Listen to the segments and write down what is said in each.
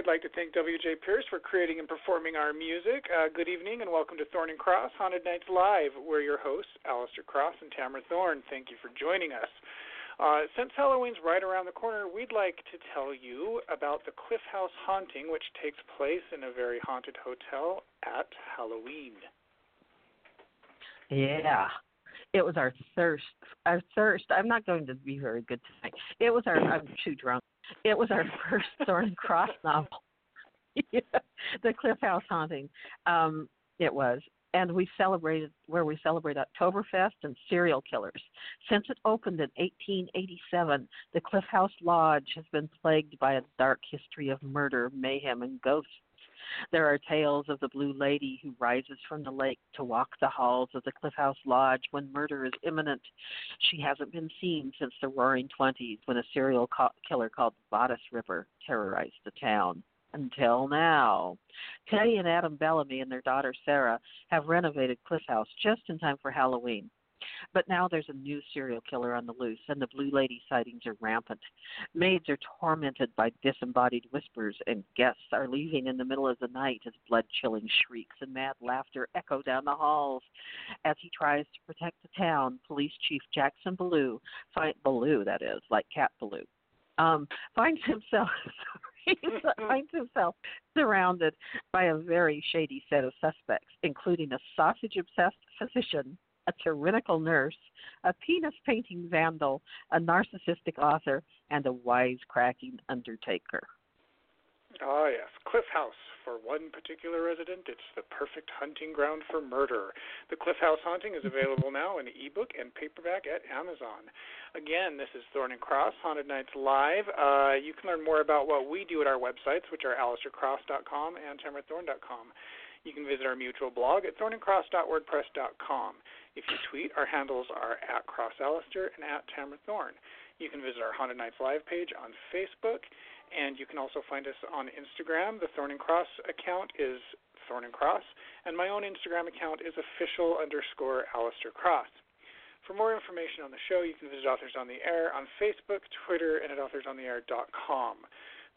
We'd like to thank W.J. Pierce for creating and performing our music. Uh, good evening and welcome to Thorne and Cross Haunted Nights Live. We're your hosts, Alistair Cross and Tamara Thorne. Thank you for joining us. Uh, since Halloween's right around the corner, we'd like to tell you about the Cliff House haunting, which takes place in a very haunted hotel at Halloween. Yeah. It was our thirst. Our thirst. I'm not going to be very good tonight. It was our. I'm too drunk. It was our first and Cross novel. the Cliff House haunting. Um, it was, and we celebrated where we celebrate Oktoberfest and serial killers. Since it opened in 1887, the Cliff House Lodge has been plagued by a dark history of murder, mayhem, and ghosts. There are tales of the Blue Lady who rises from the lake to walk the halls of the Cliff House Lodge when murder is imminent. She hasn't been seen since the Roaring Twenties when a serial co- killer called the Bodice Ripper terrorized the town. Until now. Teddy and Adam Bellamy and their daughter Sarah have renovated Cliff House just in time for Halloween. But now there's a new serial killer on the loose, and the Blue Lady sightings are rampant. Maids are tormented by disembodied whispers, and guests are leaving in the middle of the night as blood chilling shrieks and mad laughter echo down the halls. As he tries to protect the town, Police Chief Jackson Ballou, find, Ballou that is, like Cat Ballou, um, finds himself he finds himself surrounded by a very shady set of suspects, including a sausage obsessed physician, a tyrannical nurse, a penis painting vandal, a narcissistic author, and a wisecracking undertaker. Ah, yes. Cliff House. For one particular resident, it's the perfect hunting ground for murder. The Cliff House Haunting is available now in ebook and paperback at Amazon. Again, this is Thorne and Cross, Haunted Nights Live. Uh, you can learn more about what we do at our websites, which are alistaircross.com and tamarathorne.com. You can visit our mutual blog at thorneandcross.wordpress.com. If you tweet, our handles are at CrossAlistair and at Tamarathorne. You can visit our Haunted Nights Live page on Facebook, and you can also find us on Instagram. The Thorne and Cross account is Thorne and Cross, and my own Instagram account is official underscore Alistair Cross. For more information on the show, you can visit Authors on the Air on Facebook, Twitter, and at authorsontheair.com.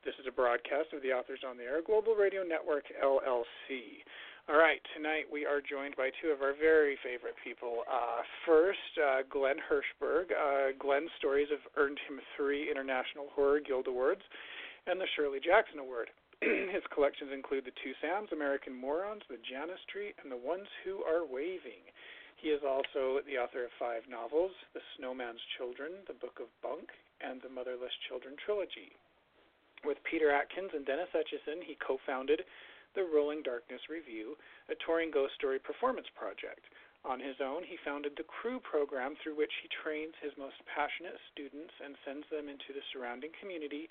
This is a broadcast of the Authors on the Air Global Radio Network, LLC. All right, tonight we are joined by two of our very favorite people. Uh, first, uh, Glen Hirshberg. Uh, Glen's stories have earned him three International Horror Guild Awards and the Shirley Jackson Award. His collections include The Two Sams, American Morons, The Janus Tree, and The Ones Who Are Waving. He is also the author of five novels The Snowman's Children, The Book of Bunk, and The Motherless Children Trilogy. With Peter Atkins and Dennis Etchison, he co founded the Rolling Darkness Revue, a touring ghost story performance project. On his own, he founded the Crew program through which he trains his most passionate students and sends them into the surrounding community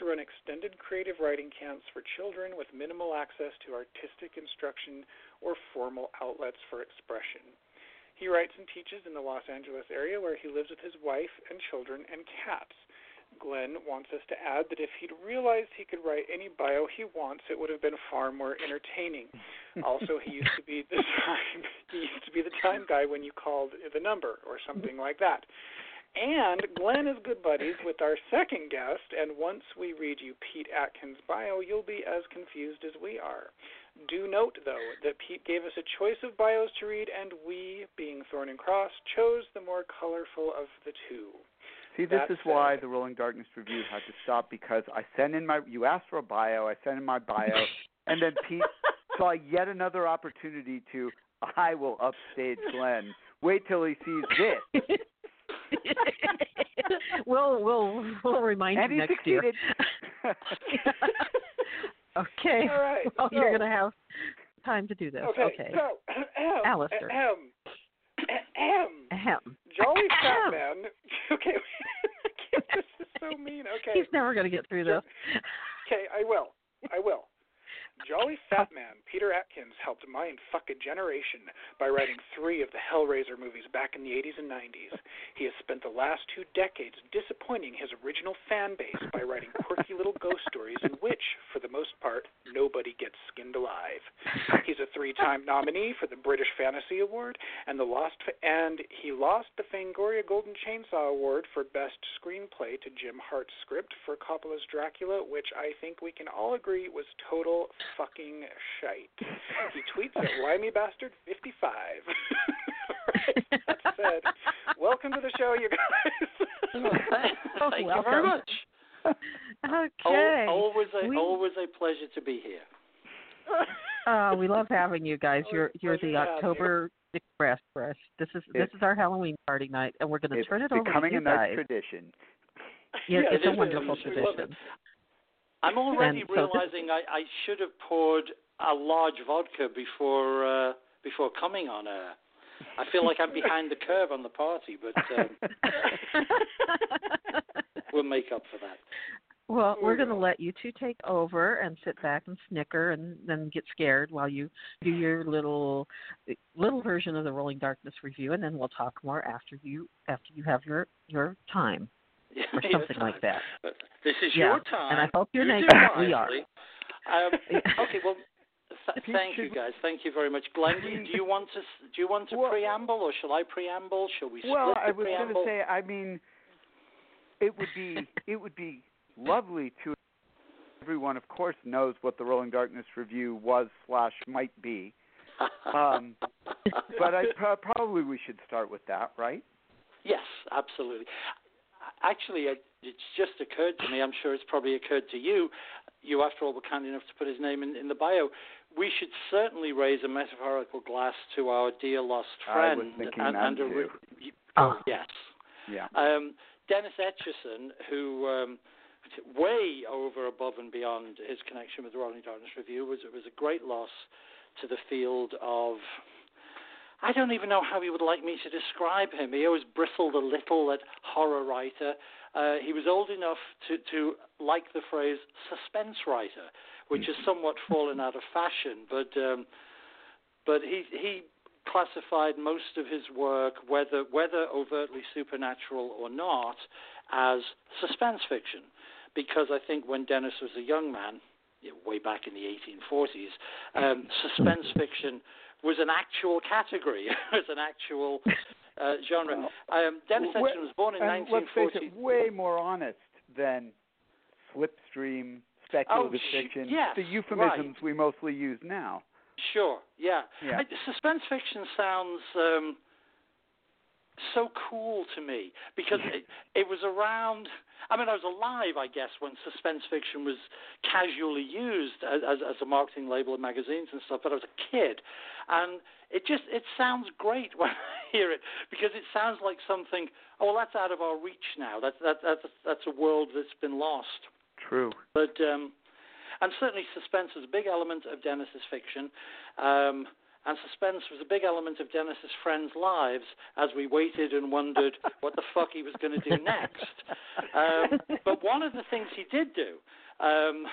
to run extended creative writing camps for children with minimal access to artistic instruction or formal outlets for expression. He writes and teaches in the Los Angeles area where he lives with his wife and children and cats. Glen wants us to add that if he'd realized he could write any bio he wants, it would have been far more entertaining. also, he used to be the time he used to be the time guy when you called the number or something like that. And Glen is good buddies with our second guest, and once we read you Pete Atkins' bio, you'll be as confused as we are. Do note, though, that Pete gave us a choice of bios to read, and we, being Thorne and Cross, chose the more colorful of the two. See, this That is why said- the Rolling Darkness revue had to stop because I sent in my. You asked for a bio. I sent in my bio, and then Pete saw yet another opportunity to. I will upstage Glen. Wait till he sees this. we'll we'll we'll remind And you next year. okay. All right. Well, so, you're gonna have time to do this. Okay. Okay. So, Alistair. ahem, ahem. Ahem. Jolly Fat Man. Okay. this is so mean. Okay. He's never gonna get through this. Okay, I will. I will. Jolly Fat Man Peter Atkins helped mind fuck a generation by writing three of the Hellraiser movies back in the 80s and 90s. He has spent the last two decades disappointing his original fan base by writing quirky little ghost stories in which, for the most part, nobody gets skinned alive. He's a three-time nominee for the British Fantasy Award and the lost and he lost the Fangoria Golden Chainsaw Award for best screenplay to Jim Hart's script for Coppola's Dracula, which I think we can all agree was total fucking shite. He tweets at limey-bastard55. right, that said, welcome to the show, you guys. Oh, Thank you very much. Okay. Al- always a We- always a pleasure to be here. Uh, we love having you guys. You're you're the to you. October Express for us. This is this It's- is our Halloween party night, and we're going to turn it over to becoming you a nice guys. tradition. Yeah, Yeah, it's it a is. wonderful We love tradition. I'm already so this- realizing I, I should have poured a large vodka before uh, before coming on air. I feel like I'm behind the curve on the party, but um, we'll make up for that. well, we're we going to let you two take over and sit back and snicker and then get scared while you do your little little version of the Rolling Darkness revue, and then we'll talk more after you after you have your your time or something like that. This is Yeah, your time. and I hope you're You naked. We are. Um, okay, well, th- thank you guys. Thank you very much, Glen. Do you, want to do you want to Well- preamble, or shall I preamble? Shall we split Well, the I was going to say. I mean, it would be it would be lovely to. Everyone, of course, knows what the Rolling Darkness revue was slash might be. um, But I pro- probably we should start with that, right? Yes, absolutely. Actually, it's just occurred to me. I'm sure it's probably occurred to you. You, after all, were kind enough to put his name in, in the bio. We should certainly raise a metaphorical glass to our dear lost I friend. was thinking and, that and a, too. re- Oh. yes. Yeah. Um, Dennis Etchison, who um, way over above and beyond his connection with the Rolling Darkness Revue, was was a great loss to the field of. I don't even know how he would like me to describe him. He always bristled a little at horror writer. Uh, he was old enough to, to like the phrase suspense writer, which has somewhat fallen out of fashion. But um, but he he classified most of his work, whether whether overtly supernatural or not, as suspense fiction, because I think when Dennis was a young man, way back in the 1840s, um, suspense fiction was an actual category, was an actual uh, genre. Um, Dennis Etchison was born in and let's face 1940. it, way more honest than slipstream, speculative sh- fiction, yes, the euphemisms we mostly use now. Sure, yeah. Yeah. I, suspense fiction sounds um, so cool to me because it, it was around. I mean, I was alive, I guess, when suspense fiction was casually used as, as, as a marketing label in magazines and stuff. But I was a kid, and it just it sounds great when I hear it because it sounds like something. Oh, well, that's out of our reach now. That's that, that's that's a world that's been lost. True. But um, and certainly suspense is a big element of Dennis's fiction, um, and suspense was a big element of Dennis's friends' lives as we waited and wondered what the fuck he was going to do next. Um, but one of the things he did do, um,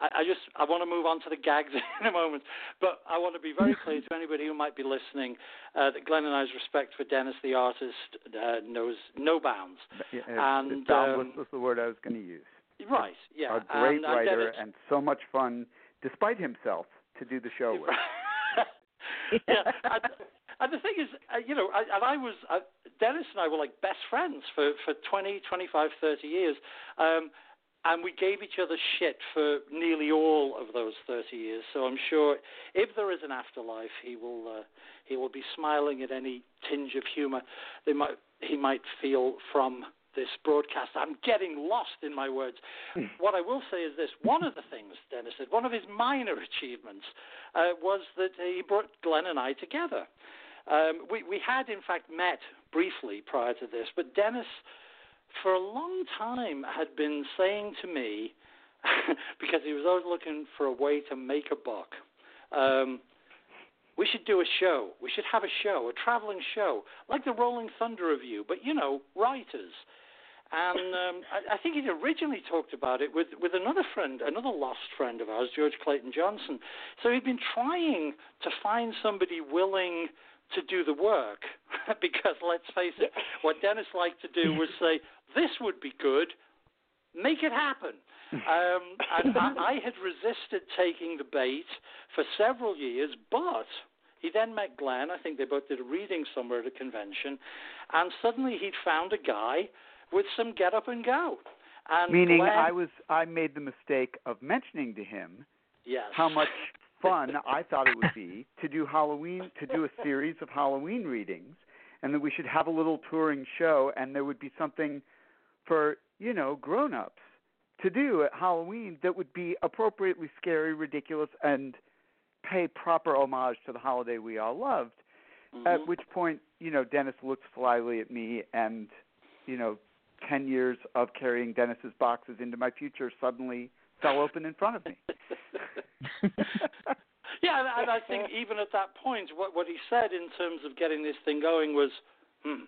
I, I, just I want to move on to the gags in a moment, but I want to be very clear to anybody who might be listening uh, that Glen and I's respect for Dennis the artist uh, knows no bounds. Yeah, And, boundless um, was the word I was going to use. Right? Yeah. A great and, writer Dennis, and so much fun, despite himself, to do the show with. yeah. And, and the thing is, uh, you know, I, and I was uh, Dennis and I were like best friends for for 20, 25, 30 years. Um, and we gave each other shit for nearly all of those 30 years. So I'm sure if there is an afterlife, he will uh, he will be smiling at any tinge of humor they might he might feel from this broadcast. I'm getting lost in my words. what I will say is this: one of the things Dennis did, one of his minor achievements, uh, was that he brought Glen and I together. Um, we we had in fact met briefly prior to this, but Dennis for a long time had been saying to me, because he was always looking for a way to make a buck, um, we should do a show. We should have a show, a traveling show, like the Rolling Thunder Revue, but you know, writers. And um, I, I think he'd originally talked about it with, with another friend, another lost friend of ours, George Clayton Johnson. So he'd been trying to find somebody willing to do the work because let's face it, what Dennis liked to do was say, "This would be good, make it happen." Um, and I, I had resisted taking the bait for several years, but he then met Glen. I think they both did a reading somewhere at a convention, and suddenly he'd found a guy with some get up and go. And Meaning, Glen, I was I made the mistake of mentioning to him yes. how much fun I thought it would be to do Halloween to do a series of Halloween readings, and that we should have a little touring show, and there would be something for you know grown-ups to do at Halloween that would be appropriately scary, ridiculous, and pay proper homage to the holiday we all loved. At Mhm. which point, you know, Dennis looked slyly at me, and you know, ten years of carrying Dennis's boxes into my future suddenly fell open in front of me. yeah, and, and I think even at that point, what what he said in terms of getting this thing going was, "Hmm,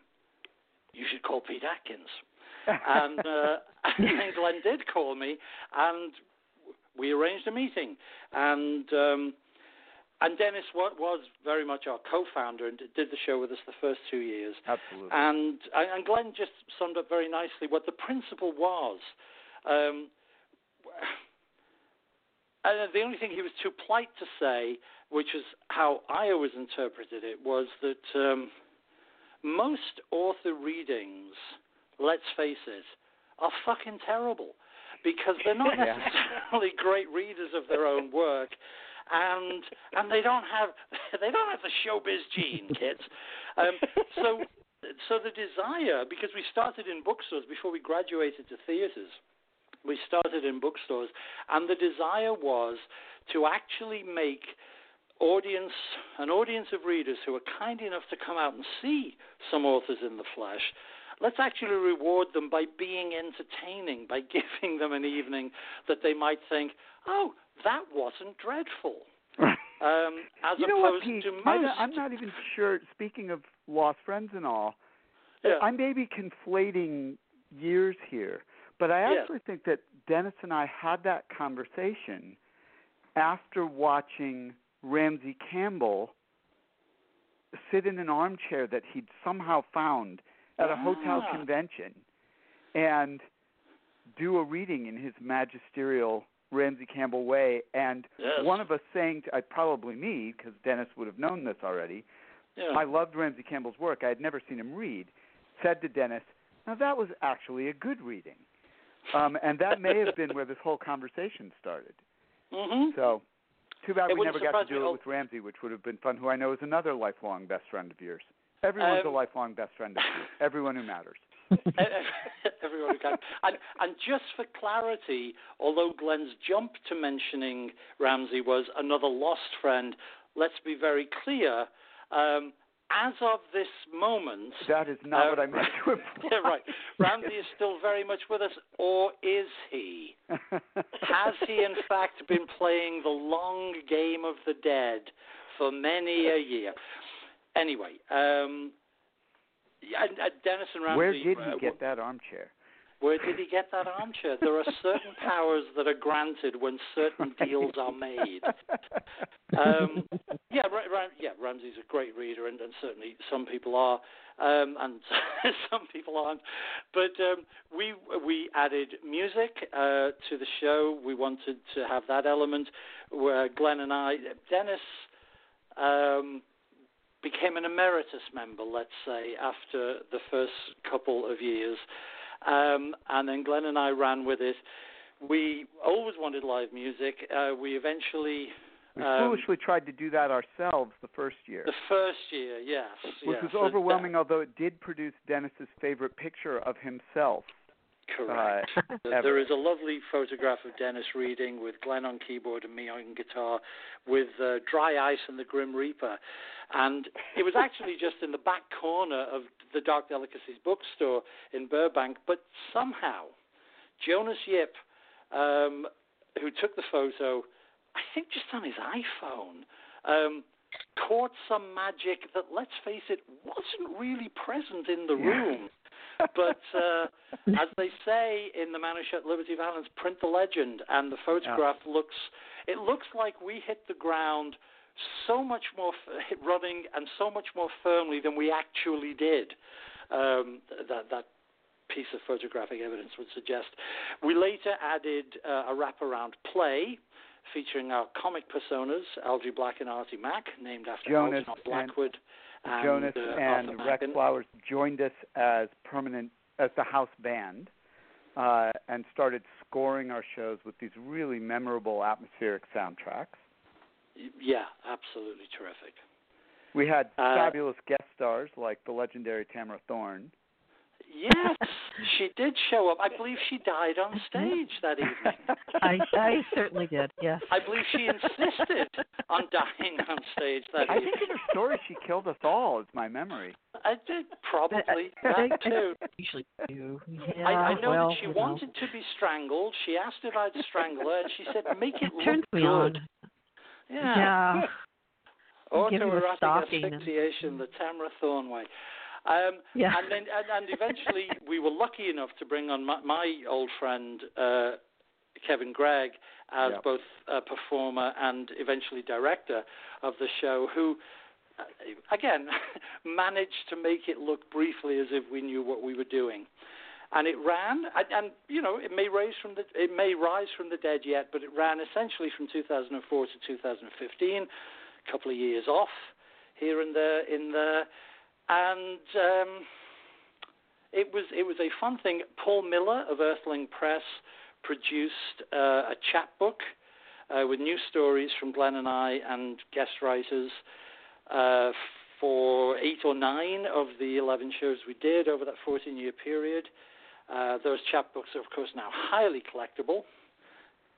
you should call Pete Atkins." and uh, and Glen did call me, and we arranged a meeting. And um, and Dennis was very much our co-founder and did the show with us the first two years. Absolutely. And and Glen just summed up very nicely what the principle was. Um, and the only thing he was too polite to say, which is how I always interpreted it, was that um, most author readings, let's face it, are fucking terrible because they're not Yeah. necessarily great readers of their own work. And and they don't have they don't have the showbiz gene, kids. Um, so so the desire because we started in bookstores before we graduated to theaters we started in bookstores, and the desire was to actually make audience an audience of readers who are kind enough to come out and see some authors in the flesh. Let's actually reward them by being entertaining, by giving them an evening that they might think, "Oh, that wasn't dreadful." Um, as you know what, Pete? to I, most. I'm not even sure. Speaking of lost friends and all, Yeah. I may be conflating years here, but I Yeah. actually think that Dennis and I had that conversation after watching Ramsey Campbell sit in an armchair that he'd somehow found at a hotel Ah. convention and do a reading in his magisterial Ramsey Campbell way. And Yes. one of us saying, to, uh, probably me, because Dennis would have known this already, yeah. I loved Ramsey Campbell's work. I had never seen him read. Said to Dennis, "Now that was actually a good reading," um, and that may have been where this whole conversation started. hmm So, too bad It we never got to do it with Ramsey, which would have been fun. Who I know is another lifelong best friend of yours. Everyone's a Um, lifelong best friend of yours. Everyone who matters. Everyone who can. And, and just for clarity, although Glen's jump to mentioning Ramsey was another lost friend, let's be very clear. Um, as of this moment, That is not uh, what I meant to imply. yeah, right. Ramsey is still very much with us, or is he? Has he, in fact, been playing the long game of the dead for many a year? Anyway, um, yeah, and, and Dennis and Ramsey. Where did uh, he get that armchair? Where did he get that armchair? There are certain powers that are granted when certain deals are made. Um, yeah, Ra- Ra- yeah, Ramsey's a great reader, and, and certainly some people are, um, and some people aren't. But um, we we added music uh, to the show. We wanted to have that element. Where Glen and I, Dennis. Became an emeritus member, let's say, after the first couple of years. Um, and then Glen and I ran with it. We always wanted live music. Uh, we eventually. We um, foolishly tried to do that ourselves the first year, The first year, yes. which yes. was overwhelming, although it did produce Dennis's favorite picture of himself. Correct. uh, there is a lovely photograph of Dennis reading with Glen on keyboard and me on guitar with uh, Dry Ice and the Grim Reaper. And it was actually just in the back corner of the Dark Delicacies bookstore in Burbank. But somehow, Jonas Yip, um, who took the photo, I think just on his iPhone, um, caught some magic that, let's face it, wasn't really present in the room. But uh, as they say in the Man Who Shot Liberty Valance, print the legend, and the photograph looks it looks like we hit the ground so much more f- running and so much more firmly than we actually did. Um, that that piece of photographic evidence would suggest. We later added uh, a wraparound play featuring our comic personas, Algie Black and Artie Mack, named after Jonas Algernon Blackwood. And, Jonas uh, and Rex. Flowers joined us as permanent as the house band, uh, and started scoring our shows with these really memorable atmospheric soundtracks. Yeah, absolutely terrific. We had Uh, fabulous guest stars like the legendary Tamara Thorne. Yes, she did show up. I believe she died on stage that evening. I I certainly did. Yes. I believe she insisted on dying on stage that I evening. think in her story she killed us all. Is my memory. I did probably I- that I- too. Usually do. Yeah, I, I know well, that she you know. wanted to be strangled. She asked if I'd strangle her, and she said, "Make it look Turns me good." on. Yeah. Yeah. Give a Autoerotic stocking and- the Tamara Thorne way. Um, Yeah. And then, and, and eventually, we were lucky enough to bring on my, my old friend uh, Kevin Gregg as Yep. both a performer and eventually director of the show, who, uh, again, managed to make it look briefly as if we knew what we were doing. And it ran, and, and you know, it may rise from the it may rise from the dead yet, but it ran essentially from 2004 to 2015, a couple of years off here and there in there, and um, it was it was a fun thing. Paul Miller of Earthling Press produced uh, a chapbook uh, with new stories from Glen and I and guest writers uh, for eight or nine of the 11 shows we did over that 14 year period. Uh, those chapbooks are, of course, now highly collectible.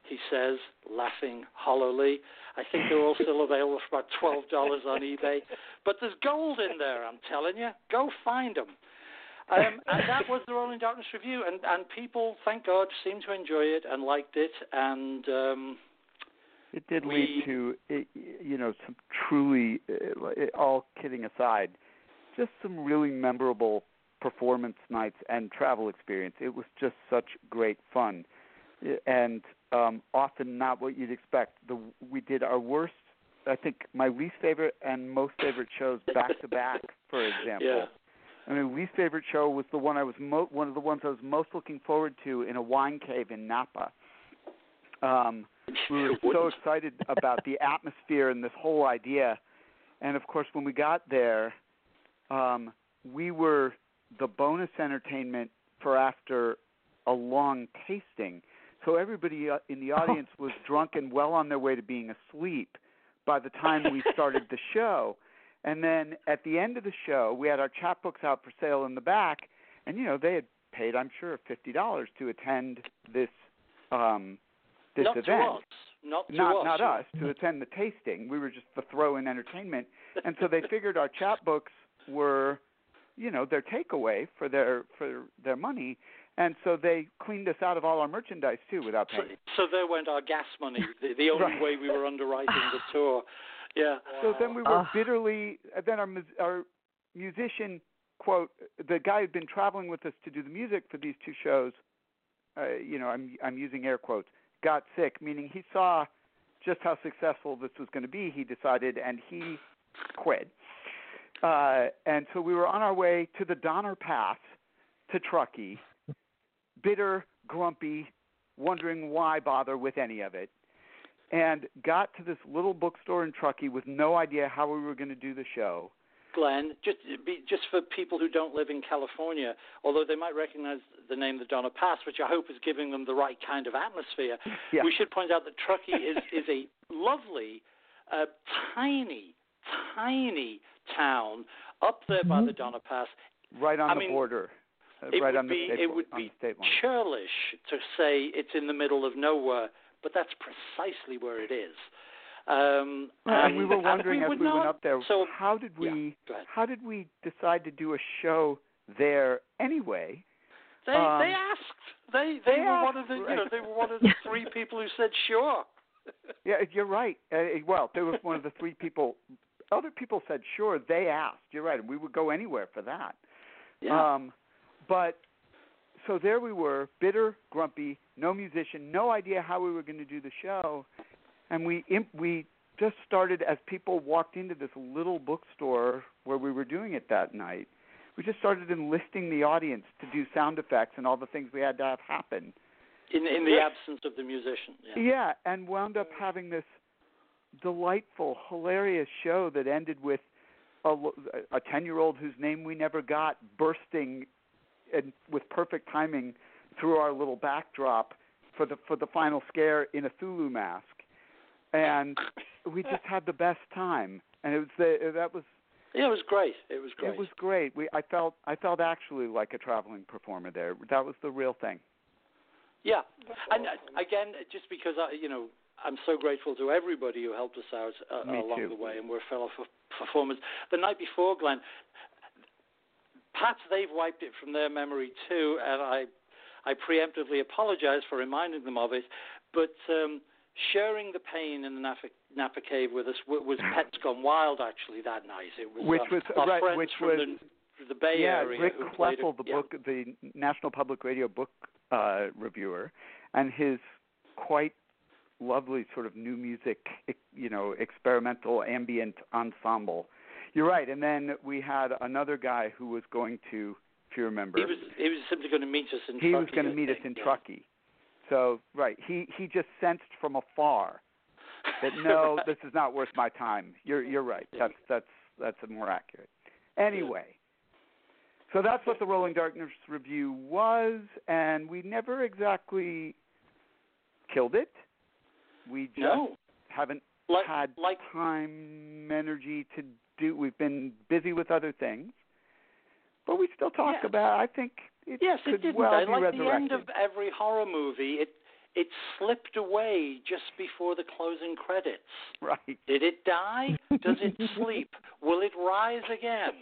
He says, laughing hollowly. I think they're all still available for about twelve dollars on eBay. But there's gold in there, I'm telling you. Go find them. Um, and that was the Rolling Darkness revue, and and people, thank God, seemed to enjoy it and liked it, and um, It did We- lead to, you know, some truly, uh, all kidding aside, just some really memorable performance nights and travel experience. It was just such great fun, and um, often not what you'd expect. The we did our worst, I think, my least favorite and most favorite shows back to back. For example, yeah. I mean, least favorite show was the one I was mo- one of the ones I was most looking forward to in a wine cave in Napa. Um, we were so excited about the atmosphere and this whole idea, and of course, when we got there, um, we were the bonus entertainment for after a long tasting. So everybody uh, in the audience was drunk and well on their way to being asleep by the time we started the show. And then at the end of the show, we had our chapbooks out for sale in the back, and you know they had paid, I'm sure, fifty dollars to attend this um, this not event. to us, not to not us. not us to attend the tasting. We were just the throw-in entertainment, and so they figured our chapbooks were, you know, their takeaway for their for their money, and so they cleaned us out of all our merchandise too without So, paying. so there went our gas money, the, the only Right. way we were underwriting the tour. Yeah. So then we were Ugh. bitterly. Then our our musician quote the guy who'd been traveling with us to do the music for these two shows uh, you know, I'm I'm using air quotes, got sick, meaning he saw just how successful this was going to be. He decided, and he quit. Uh, and so we were on our way to the Donner Pass to Truckee, bitter, grumpy, wondering why bother with any of it, and got to this little bookstore in Truckee with no idea how we were going to do the show. Glenn, just be, just for people who don't live in California, although they might recognize the name the Donner Pass, which I hope is giving them the right kind of atmosphere, Yeah. we should point out that Truckee is, is a lovely, uh, tiny, tiny town up there by the Donner Pass. Right on I the mean, border, It right would on the be state, it would be the state line. churlish to say it's in the middle of nowhere, but that's precisely where it is. Um, and we were wondering we as would we went up there, So how did we ahead. how did we decide to do a show there anyway? They Um, they asked. They they, they were one of the you know they were one of the three people who said sure. Yeah, you're right. Uh, well, there was one of the three people. Other people said sure. They asked. You're right. We would go anywhere for that. Yeah. Um, but so there we were, bitter, grumpy, no musician, no idea how we were going to do the show, and we imp- we just started as people walked into this little bookstore where we were doing it that night. We just started enlisting the audience to do sound effects and all the things we had to have happen. in in the absence of the musician. Yeah. Yeah, and wound up having this delightful, hilarious show that ended with a a ten-year-old whose name we never got bursting and with perfect timing through our little backdrop for the for the final scare in a Cthulhu mask, and we just had the best time. And it was the that was Yeah, it was great. It was great. it was great. We I felt I felt actually like a traveling performer there. That was the real thing. Yeah, and uh, again, just because I, you know, I'm so grateful to everybody who helped us out uh, along too. the way, and we're fellow f- performers. The night before, Glen, perhaps they've wiped it from their memory too, and I, I preemptively apologize for reminding them of it. But um, sharing the pain in the Napa, Napa Cave with us was Pets Gone Wild actually that night. It was Which uh, was- our right, friends which from was- the, the Bay yeah, Area Rick Kleffel, the yeah. book, the National Public Radio book uh, reviewer, and his quite lovely sort of new music, you know, experimental ambient ensemble. You're right. And then we had another guy who was going to, if you remember, He was he was simply going to meet us in he was Truckee, going to meet us in yeah. Truckee. So right, he he just sensed from afar that no, this is not worth my time. You're you're right. That's that's that's more accurate. Anyway, so that's what the Rolling Darkness revue was, and we never exactly killed it. We just no, haven't like had like time, energy to do. We've been busy with other things, but we still talk Yes. about. I think it yes, could it didn't. well I be like resurrected. the end of every horror movie. It it slipped away just before the closing credits. right. Did it die? Does it sleep? Will it rise again?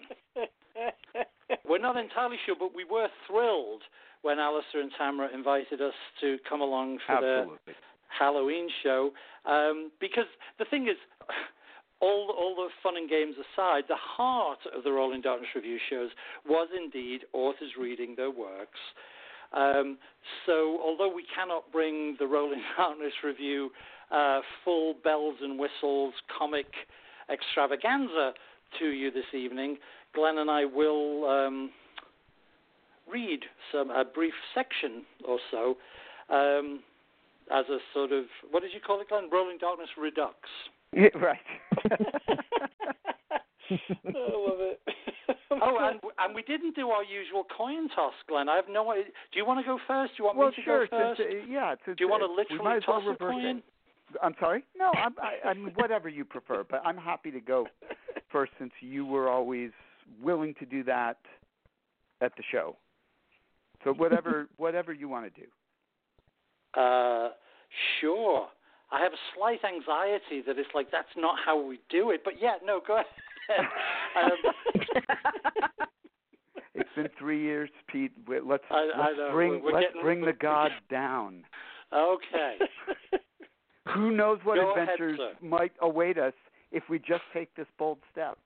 We're not entirely sure, but we were thrilled when Alistair and Tamara invited us to come along for their Absolutely. Halloween show um, because the thing is, all all the fun and games aside, the heart of the Rolling Darkness revue shows was indeed authors reading their works. Um, so, although we cannot bring the Rolling Darkness review uh, full bells and whistles comic extravaganza to you this evening, Glen and I will um, read some a brief section or so. Um, as a sort of what did you call it, Glen? Rolling Darkness Redux. Yeah, right. I love it. Oh, and and we didn't do our usual coin toss, Glen. I have no idea. Do you want to go first? Do you want well, me to sure. go it's- first? uh, yeah. It's, do you want to literally might as well toss a coin? It. I'm sorry. No, I'm, I, I mean whatever you prefer, but I'm happy to go first since you were always willing to do that at the show. So whatever whatever you want to do. Uh, sure. I have a slight anxiety that it's like that's not how we do it, but yeah, no, go ahead. um, It's been three years, Pete. Let's I- I let's know. bring We're- we're let's getting- bring the gods down. okay. Who knows what Go adventures sir. might await us if we just take this bold step?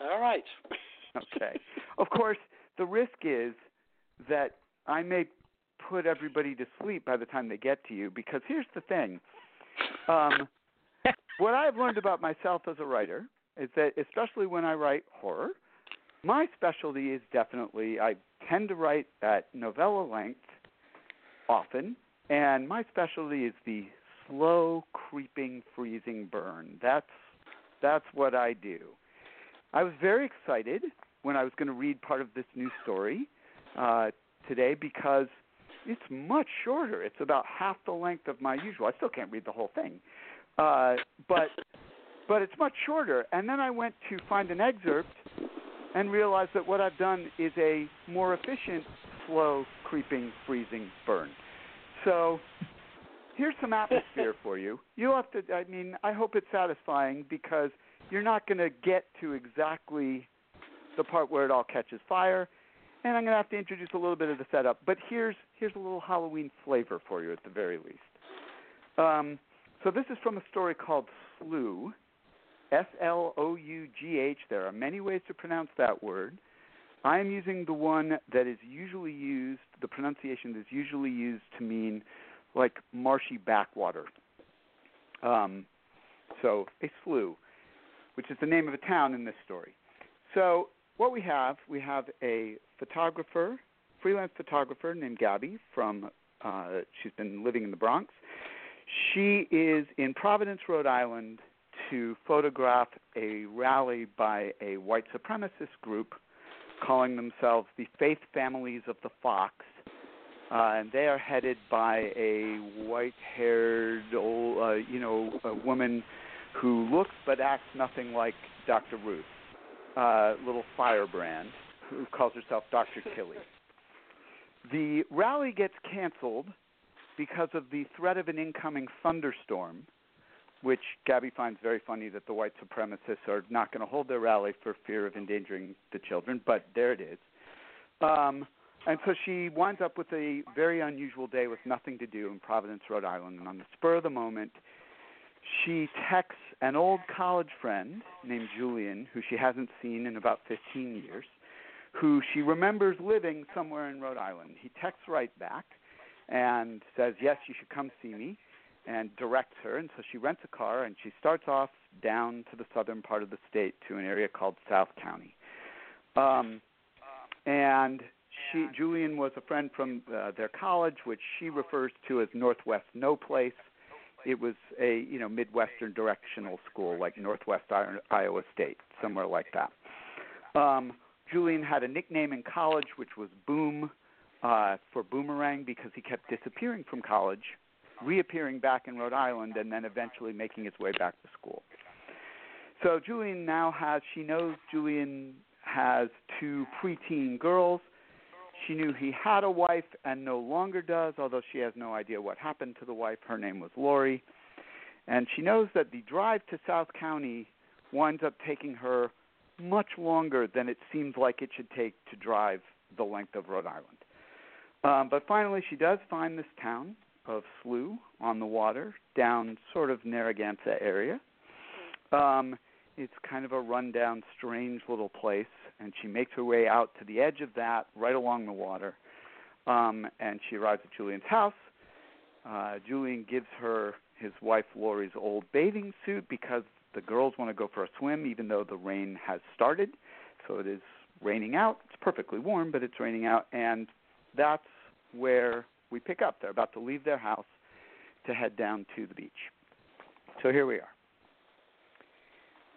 All right. Okay. of course, the risk is that I may put everybody to sleep by the time they get to you because here's the thing. Um, what I've learned about myself as a writer is that, especially when I write horror, my specialty is definitely I tend to write at novella length often, and my specialty is the slow creeping freezing burn. That's that's what I do. I was very excited when I was going to read part of this new story uh, today because it's much shorter. It's about half the length of my usual. I still can't read the whole thing, uh, but but it's much shorter. And then I went to find an excerpt and realized that what I've done is a more efficient, slow, creeping, freezing burn. So here's some atmosphere for you. You'll have to. I mean, I hope it's satisfying because you're not going to get to exactly the part where it all catches fire, and I'm going to have to introduce a little bit of the setup. But here's here's a little Halloween flavor for you at the very least. Um, so this is from a story called Slough, S L O U G H. There are many ways to pronounce that word. I am using the one that is usually used, the pronunciation that is usually used to mean like marshy backwater. Um, so a slough, which is the name of a town in this story. So what we have, we have a photographer, freelance photographer named Gabby from. Uh, she's been living in the Bronx. She is in Providence, Rhode Island, to photograph a rally by a white supremacist group calling themselves the Faith Families of the Fox, uh, and they are headed by a white-haired, old, uh, you know, a woman who looks but acts nothing like Dr. Ruth, uh, little firebrand, who calls herself Dr. Tilly. The rally gets canceled because of the threat of an incoming thunderstorm which Gabby finds very funny that the white supremacists are not going to hold their rally for fear of endangering the children, but there it is. Um, and so she winds up with a very unusual day with nothing to do in Providence, Rhode Island. And on the spur of the moment, she texts an old college friend named Julian, who she hasn't seen in about 15 years, who she remembers living somewhere in Rhode Island. He texts right back and says, Yes, you should come see me and directs her. And so she rents a car and she starts off down to the southern part of the state to an area called South County. Um, and she, Julian was a friend from uh, their college, which she refers to as Northwest No Place. It was a you know Midwestern directional school like Northwest Iowa State, somewhere like that. Um, Julian had a nickname in college, which was Boom, uh, for Boomerang, because he kept disappearing from college reappearing back in Rhode Island, and then eventually making his way back to school. So Julian now has, she knows Julian has two preteen girls. She knew he had a wife and no longer does, although she has no idea what happened to the wife. Her name was Lori. And she knows that the drive to South County winds up taking her much longer than it seems like it should take to drive the length of Rhode Island. Um, but finally, she does find this town of Slough on the water down sort of Narragansett area. Um, it's kind of a rundown, strange little place, and she makes her way out to the edge of that, right along the water. Um, and she arrives at Julian's house. Uh, Julian gives her his wife Lori's old bathing suit because the girls want to go for a swim, even though the rain has started. So it is raining out. It's perfectly warm, but it's raining out, and that's where we pick up. They're about to leave their house to head down to the beach. So here we are.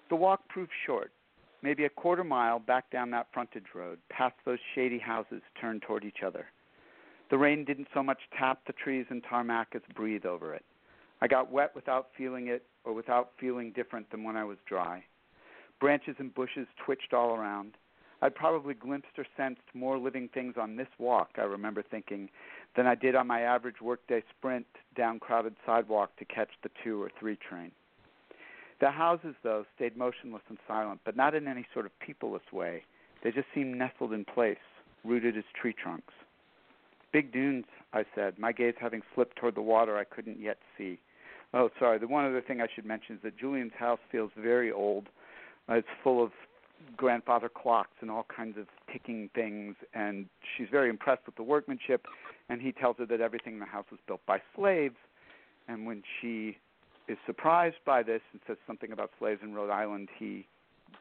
The walk proved short, maybe a quarter mile back down that frontage road, past those shady houses turned toward each other. The rain didn't so much tap the trees and tarmac as breathe over it. I got wet without feeling it or without feeling different than when I was dry. Branches and bushes twitched all around. I'd probably glimpsed or sensed more living things on this walk, I remember thinking, than I did on my average workday sprint down crowded sidewalk to catch the two or three train. The houses, though, stayed motionless and silent, but not in any sort of peopleless way. They just seemed nestled in place, rooted as tree trunks. Big dunes, I said, my gaze having slipped toward the water I couldn't yet see. Oh, sorry. The one other thing I should mention is that Julian's house feels very old. Uh, it's full of grandfather clocks and all kinds of ticking things, and she's very impressed with the workmanship. And he tells her that everything in the house was built by slaves. And when she is surprised by this and says something about slaves in Rhode Island, he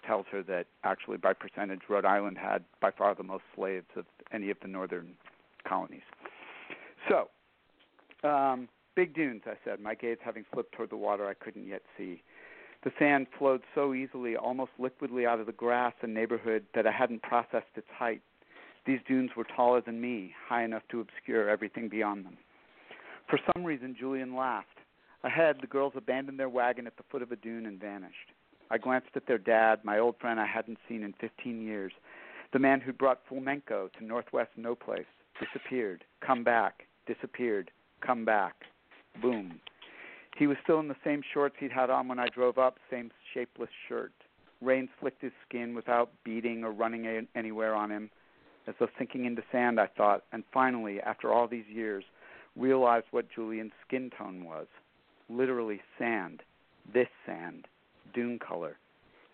tells her that actually, by percentage, Rhode Island had by far the most slaves of any of the northern colonies. So, um, big dunes, I said, my gaze having slipped toward the water I couldn't yet see. The sand flowed so easily, almost liquidly out of the grass and neighborhood, that I hadn't processed its height. These dunes were taller than me, high enough to obscure everything beyond them. For some reason, Julian laughed. Ahead, the girls abandoned their wagon at the foot of a dune and vanished. I glanced at their dad, my old friend I hadn't seen in 15 years, the man who'd brought flamenco to Northwest No Place, disappeared, come back, disappeared, come back, boom. He was still in the same shorts he'd had on when I drove up, same shapeless shirt. Rain flicked his skin without beating or running a- anywhere on him, as though sinking into sand, I thought, and finally, after all these years, realized what Julian's skin tone was. Literally sand. This sand. Dune color.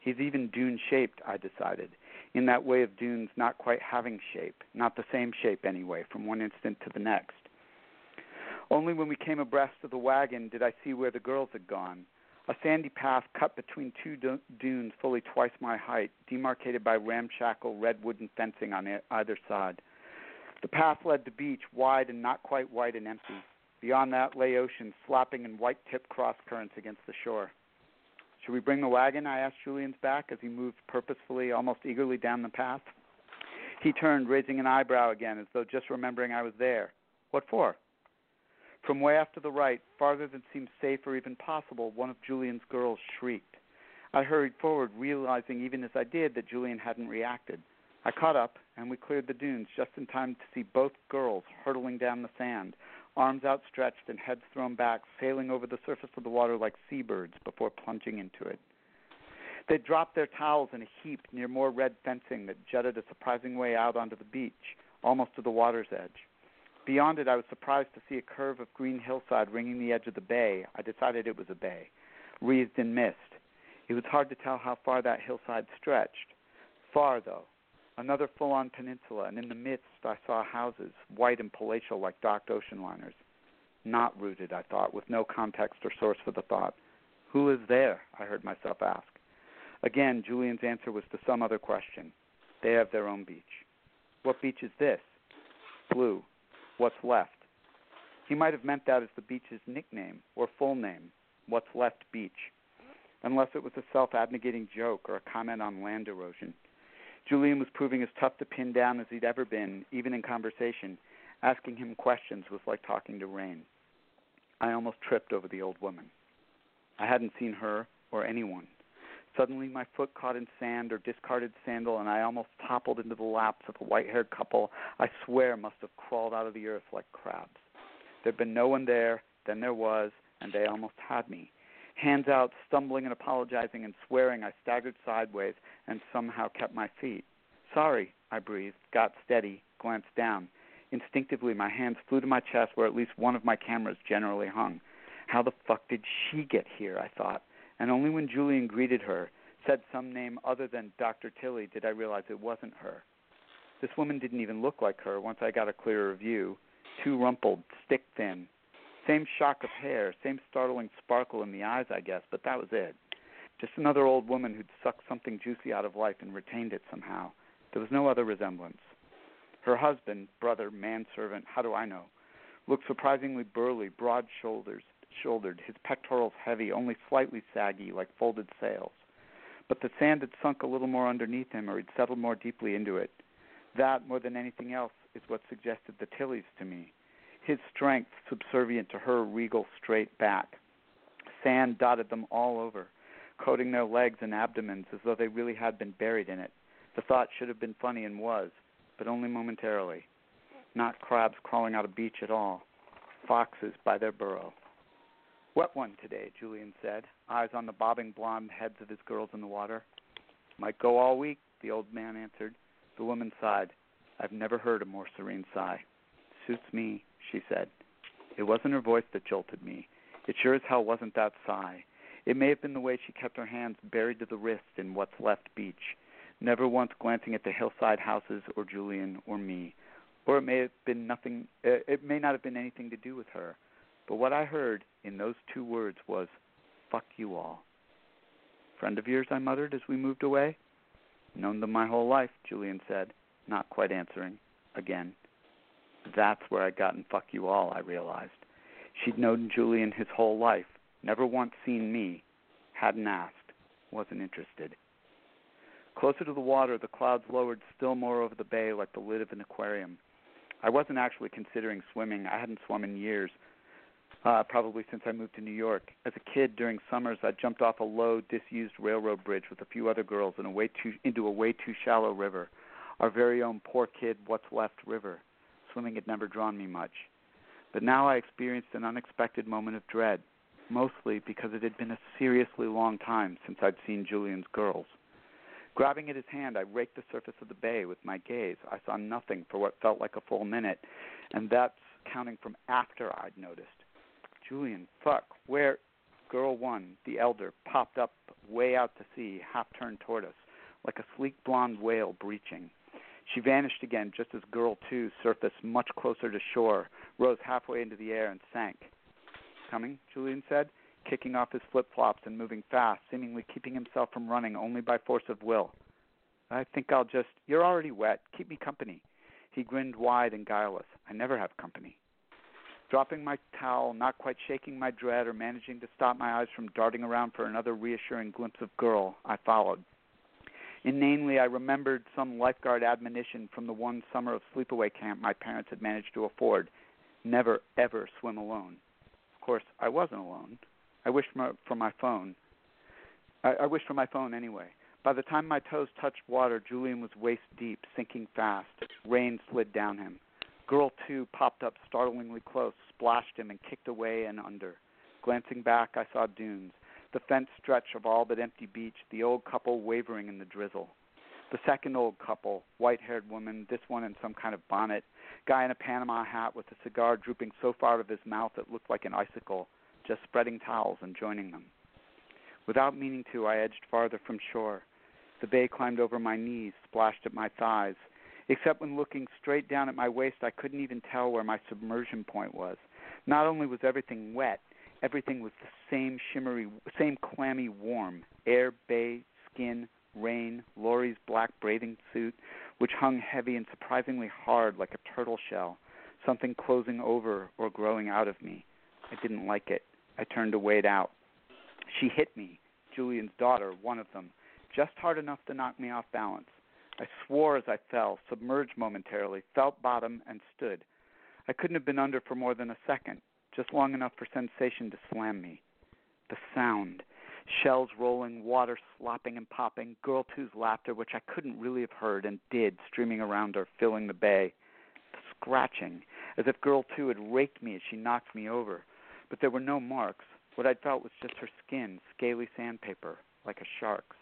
He's even dune shaped, I decided, in that way of dunes not quite having shape, not the same shape anyway, from one instant to the next. Only when we came abreast of the wagon did I see where the girls had gone. A sandy path cut between two dunes fully twice my height, demarcated by ramshackle red wooden fencing on either side. The path led to beach, wide and not quite white and empty. Beyond that lay ocean, slapping in white tipped cross currents against the shore. Should we bring the wagon? I asked Julian's back as he moved purposefully, almost eagerly down the path. He turned, raising an eyebrow again, as though just remembering I was there. What for? From way off to the right, farther than seemed safe or even possible, one of Julian's girls shrieked. I hurried forward, realizing even as I did that Julian hadn't reacted. I caught up, and we cleared the dunes just in time to see both girls hurtling down the sand, arms outstretched and heads thrown back, sailing over the surface of the water like seabirds before plunging into it. They dropped their towels in a heap near more red fencing that jutted a surprising way out onto the beach, almost to the water's edge. Beyond it, I was surprised to see a curve of green hillside ringing the edge of the bay. I decided it was a bay, wreathed in mist. It was hard to tell how far that hillside stretched. Far, though. Another full on peninsula, and in the midst I saw houses, white and palatial like docked ocean liners. Not rooted, I thought, with no context or source for the thought. Who is there? I heard myself ask. Again, Julian's answer was to some other question. They have their own beach. What beach is this? Blue what's left. He might have meant that as the beach's nickname or full name, What's Left Beach, unless it was a self abnegating joke or a comment on land erosion. Julian was proving as tough to pin down as he'd ever been, even in conversation. Asking him questions was like talking to rain. I almost tripped over the old woman. I hadn't seen her or anyone Suddenly, my foot caught in sand or discarded sandal, and I almost toppled into the laps of a white haired couple I swear must have crawled out of the earth like crabs. There'd been no one there, then there was, and they almost had me. Hands out, stumbling and apologizing and swearing, I staggered sideways and somehow kept my feet. Sorry, I breathed, got steady, glanced down. Instinctively, my hands flew to my chest where at least one of my cameras generally hung. How the fuck did she get here? I thought and only when Julian greeted her, said some name other than Dr. Tilly, did I realize it wasn't her. This woman didn't even look like her once I got a clearer view. Too rumpled, stick thin. Same shock of hair, same startling sparkle in the eyes, I guess, but that was it. Just another old woman who'd sucked something juicy out of life and retained it somehow. There was no other resemblance. Her husband, brother, manservant, how do I know, looked surprisingly burly, broad shoulders, shouldered, his pectorals heavy, only slightly saggy, like folded sails. But the sand had sunk a little more underneath him, or he'd settled more deeply into it. That, more than anything else, is what suggested the Tillies to me. His strength subservient to her regal straight back. Sand dotted them all over, coating their legs and abdomens as though they really had been buried in it. The thought should have been funny and was, but only momentarily. Not crabs crawling out of beach at all. Foxes by their burrow. Wet one today, Julian said, eyes on the bobbing blonde heads of his girls in the water. Might go all week, the old man answered. The woman sighed. I've never heard a more serene sigh. Suits me, she said. It wasn't her voice that jolted me. It sure as hell wasn't that sigh. It may have been the way she kept her hands buried to the wrist in what's left beach. never once glancing at the hillside houses or Julian or me. Or it may have been nothing uh, it may not have been anything to do with her. But what I heard in those two words was fuck you all. Friend of yours, I muttered as we moved away. Known them my whole life, Julian said, not quite answering. Again. That's where I'd gotten fuck you all, I realized. She'd known Julian his whole life, never once seen me, hadn't asked, wasn't interested. Closer to the water, the clouds lowered still more over the bay like the lid of an aquarium. I wasn't actually considering swimming. I hadn't swum in years, uh, probably since I moved to New York. As a kid, during summers, I jumped off a low, disused railroad bridge with a few other girls in a way too, into a way too shallow river, our very own poor kid, what's left river. Swimming had never drawn me much. But now I experienced an unexpected moment of dread, mostly because it had been a seriously long time since I'd seen Julian's girls. Grabbing at his hand, I raked the surface of the bay with my gaze. I saw nothing for what felt like a full minute, and that's counting from after I'd noticed. Julian, fuck, where? Girl one, the elder, popped up way out to sea, half turned toward us, like a sleek blonde whale breaching. She vanished again just as girl two surfaced much closer to shore, rose halfway into the air, and sank. Coming, Julian said kicking off his flip flops and moving fast, seemingly keeping himself from running only by force of will. I think I'll just. You're already wet. Keep me company. He grinned wide and guileless. I never have company. Dropping my towel, not quite shaking my dread or managing to stop my eyes from darting around for another reassuring glimpse of girl, I followed. Inanely, I remembered some lifeguard admonition from the one summer of sleepaway camp my parents had managed to afford never, ever swim alone. Of course, I wasn't alone. I wished for my phone. I, I wished for my phone anyway. By the time my toes touched water, Julian was waist deep, sinking fast. Rain slid down him. Girl two popped up startlingly close, splashed him, and kicked away and under. Glancing back, I saw dunes, the fenced stretch of all but empty beach, the old couple wavering in the drizzle. The second old couple, white haired woman, this one in some kind of bonnet, guy in a Panama hat with a cigar drooping so far out of his mouth it looked like an icicle, just spreading towels and joining them. Without meaning to, I edged farther from shore. The bay climbed over my knees, splashed at my thighs. Except when looking straight down at my waist, I couldn't even tell where my submersion point was. Not only was everything wet, everything was the same shimmery, same clammy warm air, bay, skin, rain, Laurie's black bathing suit, which hung heavy and surprisingly hard like a turtle shell, something closing over or growing out of me. I didn't like it. I turned to wade out. She hit me, Julian's daughter, one of them, just hard enough to knock me off balance. I swore as I fell, submerged momentarily, felt bottom, and stood. I couldn't have been under for more than a second, just long enough for sensation to slam me. The sound shells rolling, water slopping and popping, girl two's laughter, which I couldn't really have heard and did, streaming around her, filling the bay. The scratching, as if girl two had raked me as she knocked me over but there were no marks. What I'd felt was just her skin, scaly sandpaper, like a shark's.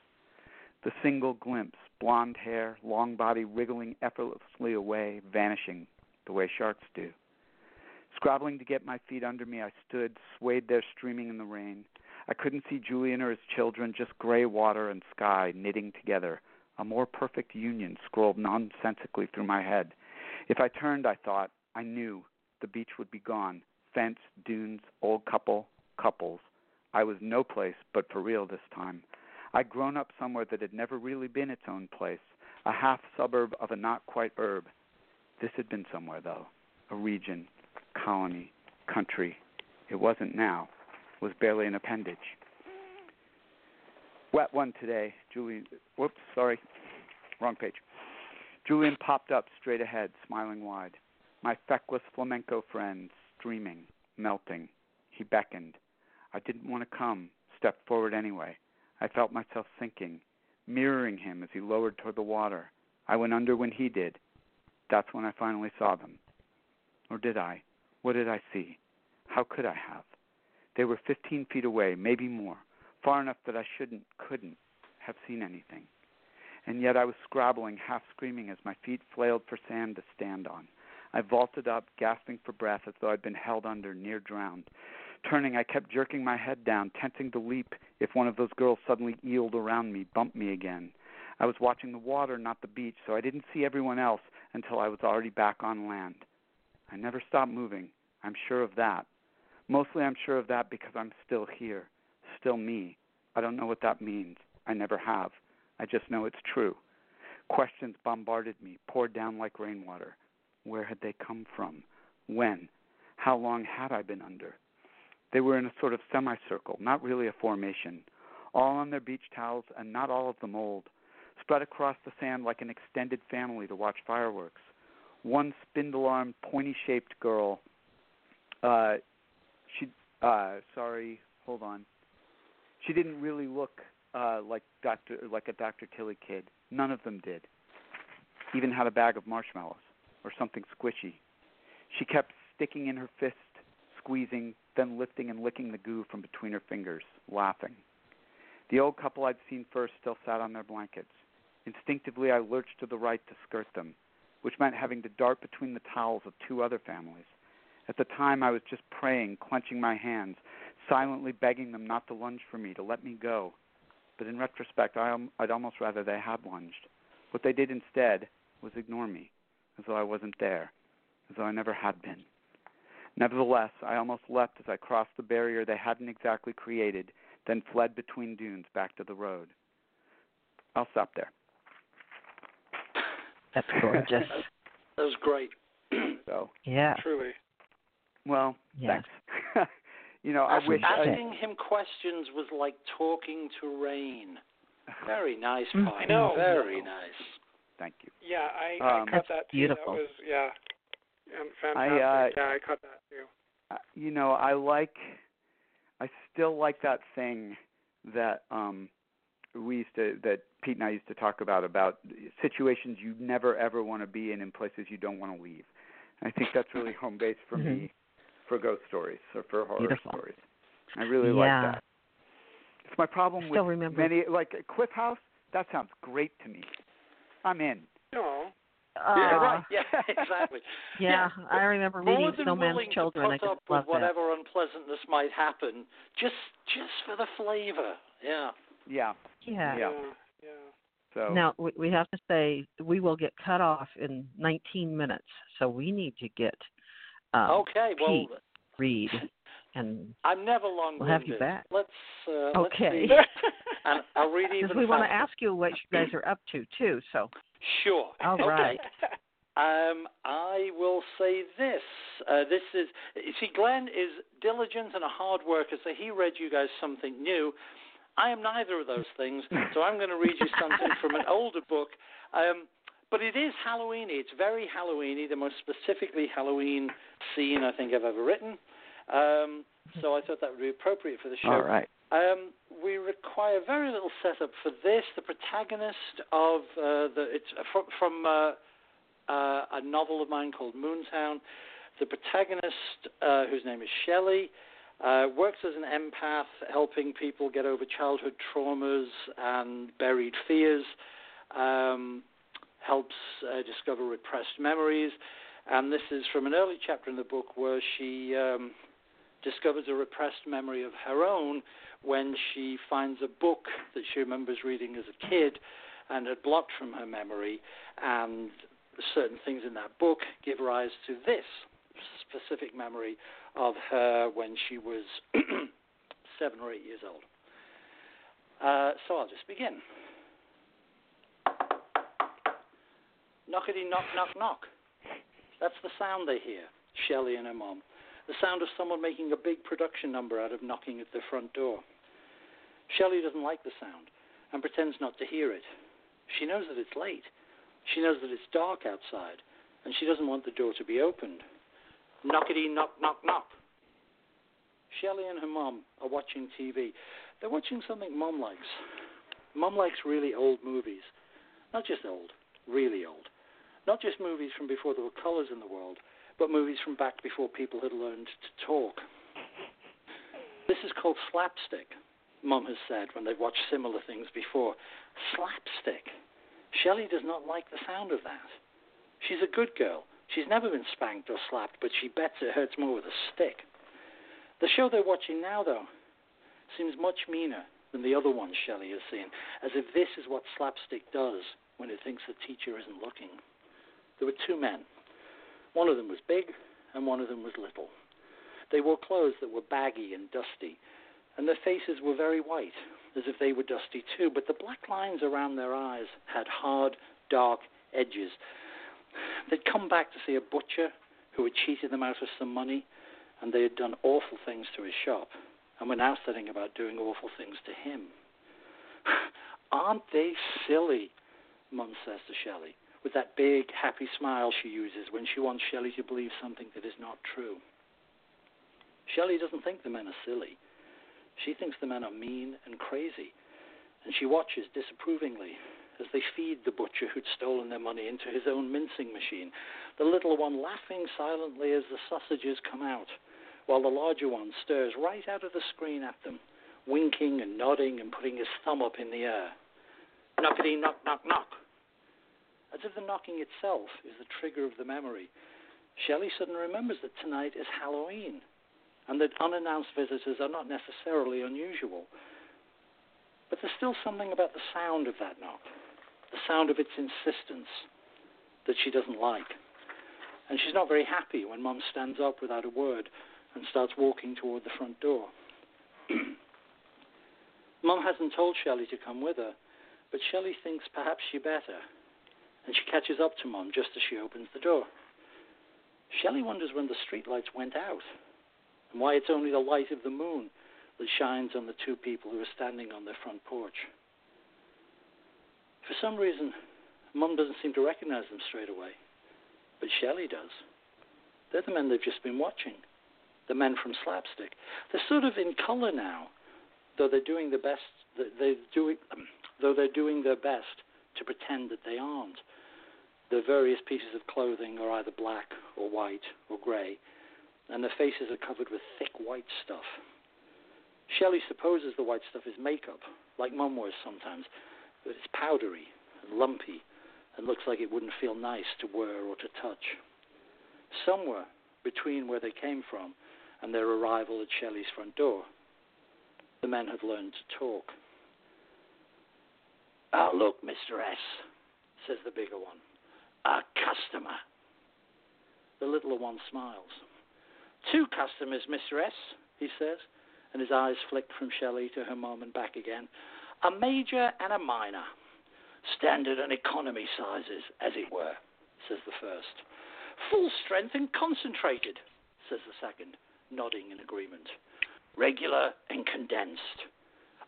The single glimpse, blonde hair, long body wriggling effortlessly away, vanishing the way sharks do. Scrabbling to get my feet under me, I stood, swayed there, streaming in the rain. I couldn't see Julian or his children, just gray water and sky knitting together. A more perfect union scrolled nonsensically through my head. If I turned, I thought, I knew the beach would be gone, fence, dunes, old couple, couples. I was no place but for real this time. I'd grown up somewhere that had never really been its own place, a half suburb of a not quite herb. This had been somewhere, though, a region, colony, country. It wasn't now, was barely an appendage. Wet one today, Julian. Whoops, sorry, wrong page. Julian popped up straight ahead, smiling wide. My feckless flamenco friend, streaming, melting. He beckoned. I didn't want to come, stepped forward anyway. I felt myself sinking, mirroring him as he lowered toward the water. I went under when he did. That's when I finally saw them. Or did I? What did I see? How could I have? They were 15 feet away, maybe more, far enough that I shouldn't, couldn't have seen anything. And yet I was scrabbling, half screaming as my feet flailed for sand to stand on. I vaulted up, gasping for breath as though I'd been held under, near drowned. Turning, I kept jerking my head down, tensing to leap if one of those girls suddenly eeled around me, bumped me again. I was watching the water, not the beach, so I didn't see everyone else until I was already back on land. I never stopped moving. I'm sure of that. Mostly I'm sure of that because I'm still here, still me. I don't know what that means. I never have. I just know it's true. Questions bombarded me, poured down like rainwater. Where had they come from? When? How long had I been under? They were in a sort of semicircle, not really a formation, all on their beach towels and not all of them old, spread across the sand like an extended family to watch fireworks. One spindle armed, pointy shaped girl, uh, she, uh, sorry, hold on. She didn't really look uh, like Dr. like a Dr. Tilly kid. None of them did. Even had a bag of marshmallows or something squishy. She kept sticking in her fist, squeezing, then lifting and licking the goo from between her fingers, laughing. The old couple I'd seen first still sat on their blankets. Instinctively, I lurched to the right to skirt them, which meant having to dart between the towels of two other families. At the time, I was just praying, clenching my hands, silently begging them not to lunge for me, to let me go. But in retrospect, I'd almost rather they had lunged. What they did instead was ignore me, as though I wasn't there, as though I never had been. Nevertheless, I almost leapt as I crossed the barrier they hadn't exactly created, then fled between dunes back to the road. I'll stop there. That's gorgeous. that was great. so yeah, truly. Well, yes. thanks. you know, I wish asking I, him questions was like talking to rain. Very nice, Pine. I know. Very nice. Thank you. Yeah, I, Um, I cut That's that too. beautiful. That was yeah, um, I, fantastic. uh, yeah, I cut that too. Uh, you know, I like, I still like that thing that um we used to that Pete and I used to talk about about situations you never ever want to be in in places you don't want to leave. And I think that's really home base for me mm-hmm. for ghost stories or for horror Beautiful. stories. I really Yeah. like that. It's my problem Still with remember- many like Cliff House. That sounds great to me. I'm in. No, yeah, right. Yeah, exactly. Yeah, I remember More reading than Snowman's willing Children. to I put just up with whatever unpleasantness might happen, just just for the flavor. Yeah. Yeah. Yeah. Yeah. yeah. So Now we, we have to say we will get cut off in 19 minutes, so we need to get um, okay. Well, Pete Reed, and I'm never long We'll have you back. Let's uh, Okay. Let's see. and I'll read even. because we want to ask you what you guys are up to too. So Sure. All okay. right. Um, I will say this. Uh, this is, you see, Glen is diligent and a hard worker, so he read you guys something new. I am neither of those things, so I'm going to read you something from an older book. Um, but it is Halloweeny. It's very Halloweeny, the most specifically Halloween scene I think I've ever written. Um, so I thought that would be appropriate for the show. all right. Um, we require very little setup for this. The protagonist of uh, the it's from, from uh, uh, a novel of mine called Moontown. The protagonist, uh, whose name is Shelley, uh, works as an empath, helping people get over childhood traumas and buried fears. Um, helps uh, discover repressed memories, and this is from an early chapter in the book where she um, discovers a repressed memory of her own when she finds a book that she remembers reading as a kid and had blocked from her memory, and certain things in that book give rise to this specific memory of her when she was seven or eight years old. Uh, so I'll just begin. Knockety knock knock knock. That's the sound they hear, Shelley and her mom. The sound of someone making a big production number out of knocking at the front door. Shelley doesn't like the sound and pretends not to hear it. She knows that it's late. She knows that it's dark outside, and she doesn't want the door to be opened. Knockety knock knock knock. Shelley and her mom are watching TV. They're watching something mom likes. Mom likes really old movies. Not just old, really old. Not just movies from before there were colors in the world, but movies from back before people had learned to talk. This is called slapstick, Mum has said when they've watched similar things before. Slapstick. Shelley does not like the sound of that. She's a good girl. She's never been spanked or slapped, but she bets it hurts more with a stick. The show they're watching now, though, seems much meaner than the other ones Shelley has seen, as if this is what slapstick does when it thinks the teacher isn't looking. There were two men. One of them was big, and one of them was little. They wore clothes that were baggy and dusty, and their faces were very white, as if they were dusty too, but the black lines around their eyes had hard, dark edges. They'd come back to see a butcher who had cheated them out of some money, and they had done awful things to his shop, and were now setting about doing awful things to him. Aren't they silly? Mum says to Shelley, with that big, happy smile she uses when she wants Shelley to believe something that is not true. Shelley doesn't think the men are silly. She thinks the men are mean and crazy, and she watches disapprovingly as they feed the butcher who'd stolen their money into his own mincing machine, the little one laughing silently as the sausages come out, while the larger one stares right out of the screen at them, winking and nodding and putting his thumb up in the air. Knockety knock knock knock. As if the knocking itself is the trigger of the memory, Shelley suddenly remembers that tonight is Halloween and that unannounced visitors are not necessarily unusual. But there's still something about the sound of that knock, the sound of its insistence, that she doesn't like. And she's not very happy when Mum stands up without a word and starts walking toward the front door. Mum hasn't told Shelley to come with her, but Shelley thinks perhaps she better, and she catches up to Mum just as she opens the door. Shelley wonders when the streetlights went out and why it's only the light of the moon that shines on the two people who are standing on their front porch. For some reason, Mum doesn't seem to recognize them straight away, but Shelley does. They're the men they've just been watching, the men from Slapstick. They're sort of in color now, though they're doing the best. They're doing, um, though they're doing their best to pretend that they aren't. Their various pieces of clothing are either black or white or grey, and their faces are covered with thick white stuff. Shelley supposes the white stuff is makeup, like Mum wears sometimes, but it's powdery and lumpy and looks like it wouldn't feel nice to wear or to touch. Somewhere between where they came from and their arrival at Shelley's front door, the men have learned to talk. Oh, look, Mr. S, says the bigger one. A customer. The littler one smiles. Two customers, Mr. S, he says, and his eyes flick from Shelley to her mom and back again. A major and a minor. Standard and economy sizes, as it were, says the first. Full strength and concentrated, says the second, nodding in agreement. Regular and condensed.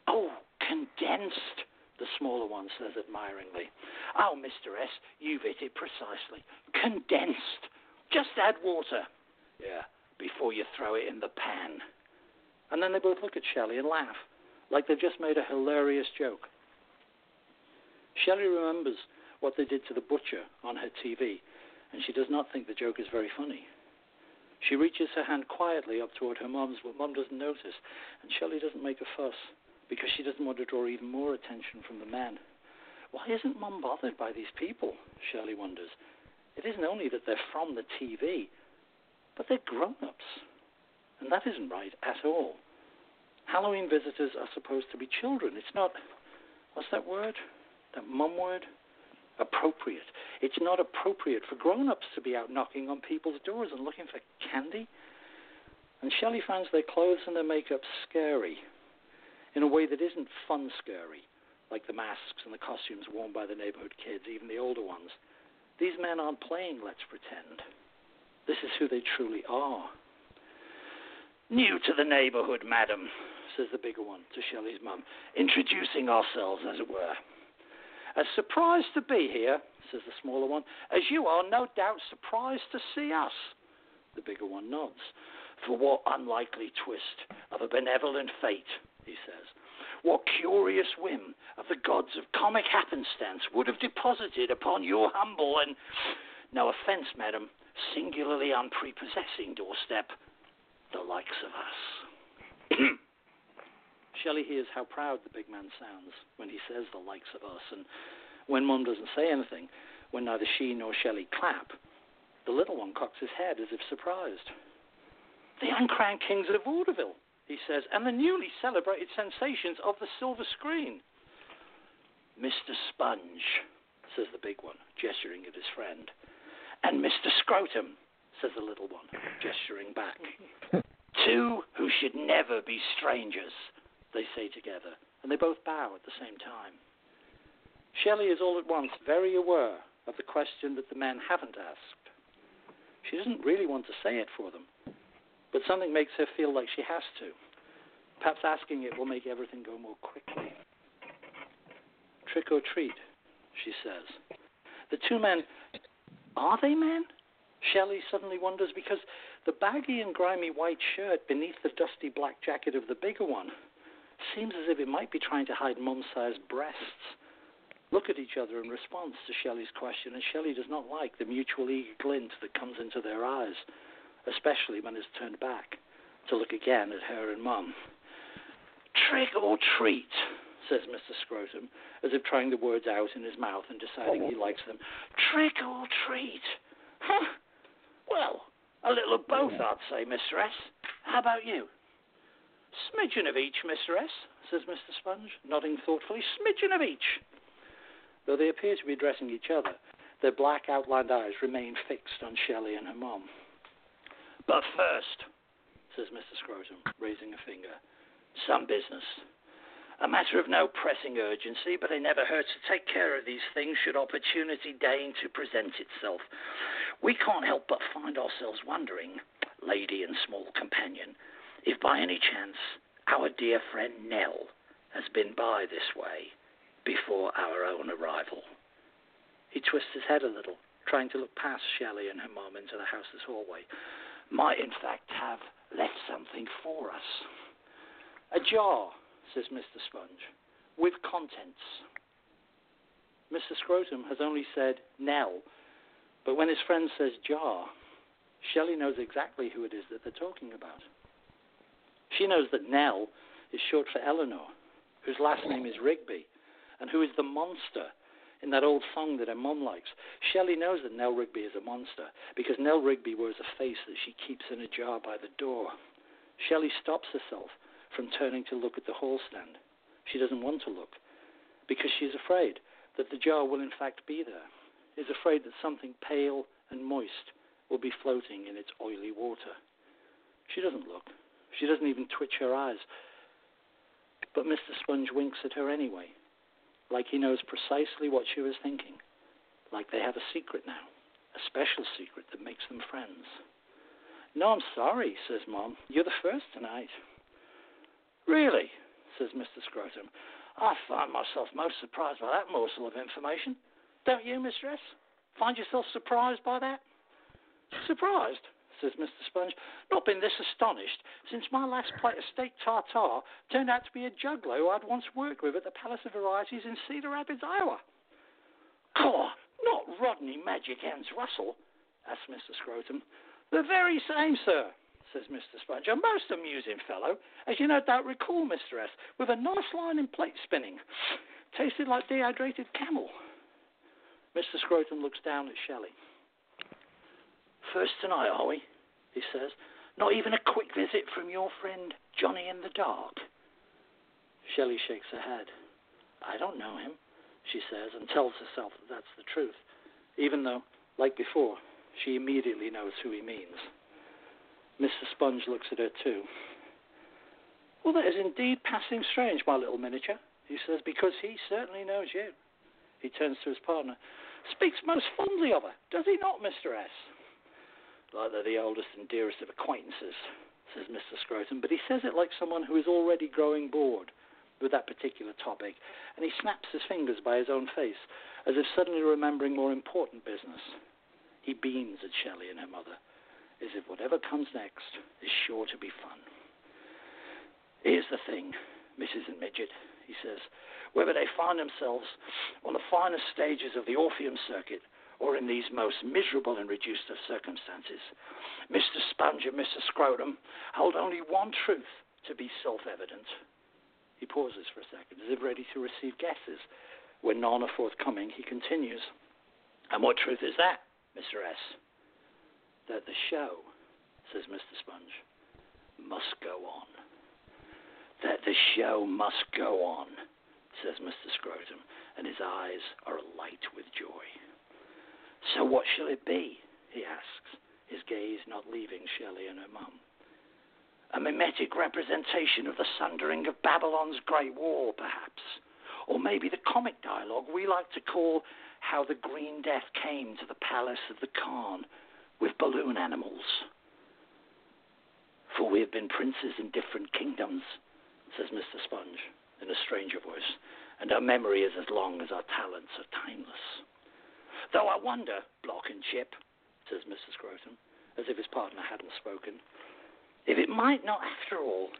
Oh, condensed, the smaller one says admiringly. Oh, Mr. S, you've hit it precisely. Condensed. Just add water. Yeah, before you throw it in the pan. And then they both look at Shelley and laugh, like they've just made a hilarious joke. Shelley remembers what they did to the butcher on her TV, and she does not think the joke is very funny. She reaches her hand quietly up toward her mom's, but mom doesn't notice, and Shelley doesn't make a fuss because she doesn't want to draw even more attention from the man. Why isn't mom bothered by these people? Shelley wonders. It isn't only that they're from the TV, but they're grown ups. And that isn't right at all. Halloween visitors are supposed to be children. It's not, what's that word? That mum word? Appropriate. It's not appropriate for grown ups to be out knocking on people's doors and looking for candy. And Shelley finds their clothes and their makeup scary in a way that isn't fun scary, like the masks and the costumes worn by the neighborhood kids, even the older ones. These men aren't playing Let's Pretend. This is who they truly are. New to the neighborhood, madam, says the bigger one to Shelley's mum, introducing ourselves, as it were. As surprised to be here, says the smaller one, as you are no doubt surprised to see us. The bigger one nods. For what unlikely twist of a benevolent fate, he says. What curious whim of the gods of comic happenstance would have deposited upon your humble and, no offence, madam, singularly unprepossessing doorstep, the likes of us. Shelley hears how proud the big man sounds when he says the likes of us, and when Mum doesn't say anything, when neither she nor Shelley clap, the little one cocks his head as if surprised. The uncrowned kings of vaudeville, he says, and the newly celebrated sensations of the silver screen. Mr. Sponge, says the big one, gesturing at his friend. And Mr. Scrotum, says the little one, gesturing back. Two who should never be strangers, they say together, and they both bow at the same time. Shelley is all at once very aware of the question that the men haven't asked. She doesn't really want to say it for them, but something makes her feel like she has to. Perhaps asking it will make everything go more quickly. Trick or treat, she says. The two men, are they men? Shelley suddenly wonders because the baggy and grimy white shirt beneath the dusty black jacket of the bigger one seems as if it might be trying to hide mum sized breasts. Look at each other in response to Shelley's question, and Shelley does not like the mutual eager glint that comes into their eyes, especially when it's turned back to look again at her and mum. Trick or treat, says Mr. Scrotum, as if trying the words out in his mouth and deciding he likes them. Trick or treat? Huh? Well, a little of both, I'd say, Mr. S. How about you? Smidgen of each, Mr. S, says Mr. Sponge, nodding thoughtfully. Smidgen of each. Though they appear to be addressing each other, their black outlined eyes remain fixed on Shelley and her mom. But first, says Mr. Scrotum, raising a finger, some business. A matter of no pressing urgency, but it never hurts to take care of these things should opportunity deign to present itself. We can't help but find ourselves wondering, lady and small companion, if by any chance our dear friend Nell has been by this way before our own arrival. He twists his head a little, trying to look past Shelley and her mom into the house's hallway. Might, in fact, have left something for us. A jar, says Mr. Sponge, with contents. Mr. Scrotum has only said Nell, but when his friend says jar, Shelley knows exactly who it is that they're talking about. She knows that Nell is short for Eleanor, whose last name is Rigby, and who is the monster in that old song that her mum likes. Shelley knows that Nell Rigby is a monster because Nell Rigby wears a face that she keeps in a jar by the door. Shelley stops herself from turning to look at the hall stand. She doesn't want to look because she is afraid that the jar will in fact be there, is afraid that something pale and moist will be floating in its oily water. She doesn't look. She doesn't even twitch her eyes. But Mr. Sponge winks at her anyway, like he knows precisely what she was thinking, like they have a secret now, a special secret that makes them friends. No, I'm sorry, says Mom. You're the first tonight. Really, says Mr. Scrotum. I find myself most surprised by that morsel of information. Don't you, Mr. S? Find yourself surprised by that? Surprised, says Mr. Sponge. Not been this astonished since my last plate of steak tartare turned out to be a juggler who I'd once worked with at the Palace of Varieties in Cedar Rapids, Iowa. Caw, not Rodney Magic Hands Russell, asks Mr. Scrotum. The very same, sir, says Mr. Sponge. A most amusing fellow, as you no doubt recall, Mr. S., with a nice line in plate spinning. Tasted like dehydrated camel. Mr. Scrotum looks down at Shelley. First tonight, are we? He says. Not even a quick visit from your friend Johnny in the Dark. Shelley shakes her head. I don't know him, she says, and tells herself that that's the truth, even though, like before, she immediately knows who he means. Mr. Sponge looks at her too. Well, that is indeed passing strange, my little miniature, he says, because he certainly knows you. He turns to his partner. Speaks most fondly of her, does he not, Mr. S? Like they're the oldest and dearest of acquaintances, says Mr. Scrotum, but he says it like someone who is already growing bored with that particular topic, and he snaps his fingers by his own face, as if suddenly remembering more important business. He beams at Shelley and her mother, as if whatever comes next is sure to be fun. Here's the thing, Mrs. and Midget, he says. Whether they find themselves on the finest stages of the Orpheum circuit or in these most miserable and reduced of circumstances, Mr. Sponge and Mr. Scrotum hold only one truth to be self evident. He pauses for a second, as if ready to receive guesses. When none are forthcoming, he continues. And what truth is that, Mr. S? That the show, says Mr. Sponge, must go on. that the show must go on, says Mr. Scrotum, and his eyes are alight with joy. So what shall it be? he asks, his gaze not leaving Shelley and her mum. A mimetic representation of the sundering of Babylon's Great Wall, perhaps. Or maybe the comic dialogue we like to call How the Green Death Came to the Palace of the Khan with balloon animals. For we have been princes in different kingdoms, says Mr. Sponge in a stranger voice, and our memory is as long as our talents are timeless. Though I wonder, Block and Chip, says Mr. Scrotum, as if his partner hadn't spoken, if it might not, after all,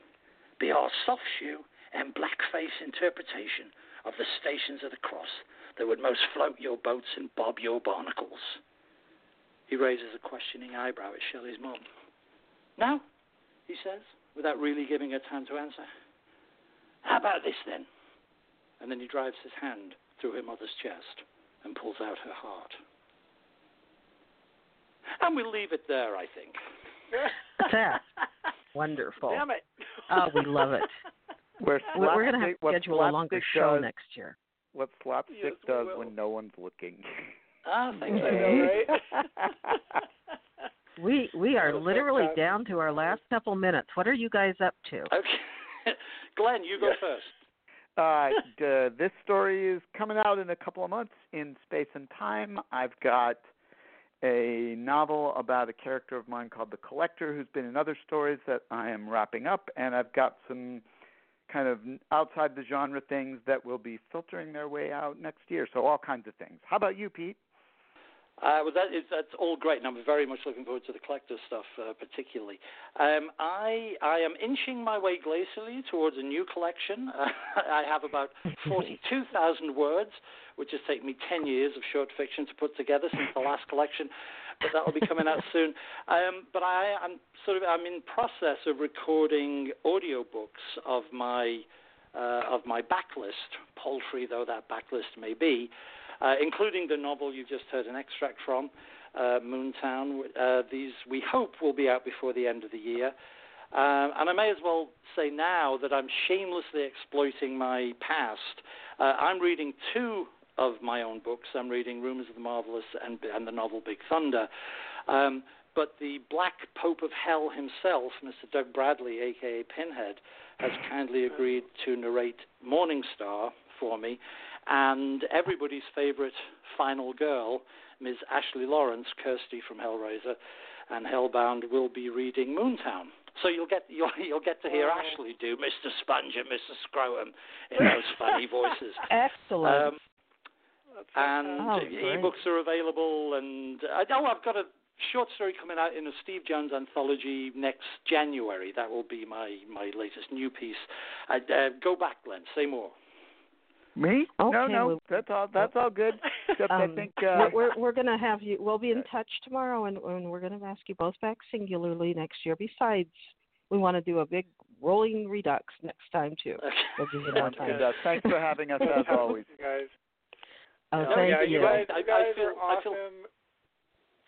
be our soft shoe and blackface interpretation of the stations of the cross that would most float your boats and bob your barnacles. He raises a questioning eyebrow at Shelley's mum. No, he says, without really giving her time to answer. How about this then? And then he drives his hand through her mother's chest and pulls out her heart. And we'll leave it there, I think. That's wonderful. Damn it. Oh, we love it. We're, we're going to have to schedule a longer slapstick show does, next year. What slapstick Yes, does will. when no one's looking. Ah, thank you. know, right? We we are literally down to our last couple minutes. What are you guys up to? Okay. Glen, you go Yes. first. Uh, this story is coming out in a couple of months in Space and Time. I've got a novel about a character of mine called the Collector, who's been in other stories that I am wrapping up, and I've got some kind of outside the genre things that will be filtering their way out next year. So all kinds of things. How about you, Pete? Uh, well, that is that's all great, and I'm very much looking forward to the collector stuff, uh, particularly. Um, I I am inching my way glacially towards a new collection. Uh, I have about 42,000 words, which has taken me 10 years of short fiction to put together since the last collection, but that will be coming out soon. Um, but I am sort of I'm in process of recording audiobooks of my uh, of my backlist, paltry though that backlist may be uh, including the novel you just heard an extract from, uh, Moontown. Uh, these, we hope, will be out before the end of the year. Uh, and I may as well say now that I'm shamelessly exploiting my past. Uh, I'm reading two of my own books. I'm reading Rumors of the Marvelous and, and the novel Big Thunder. Um, but the Black Pope of Hell himself, Mr. Doug Bradley, aka Pinhead, has kindly agreed to narrate Morning Star for me and everybody's favorite final girl, Ms. Ashley Lawrence, Kirsty from Hellraiser, and Hellbound will be reading Moontown. So you'll get you'll, you'll get to hear. Ashley do Mr. Sponge and Mr. Scrotum in those funny voices. Excellent. Um, and Oh, ebooks are available. And uh, oh, I've got a short story coming out in a Steve Jones anthology next January. That will be my my latest new piece. Uh, uh, go back, Glen. Say more. Me? no, Okay, no, well- that's all. That's all good. Except I Um, think uh, we're, we're we're gonna have you. We'll be in touch tomorrow, and, and we're gonna ask you both back singularly next year. Besides, we want to do a big rolling redux next time too. We'll give you more sounds time. good. Uh, thanks for having us as always. You guys. Oh, No, thank yeah, you. you guys, I- you I guys feel- are I feel- awesome.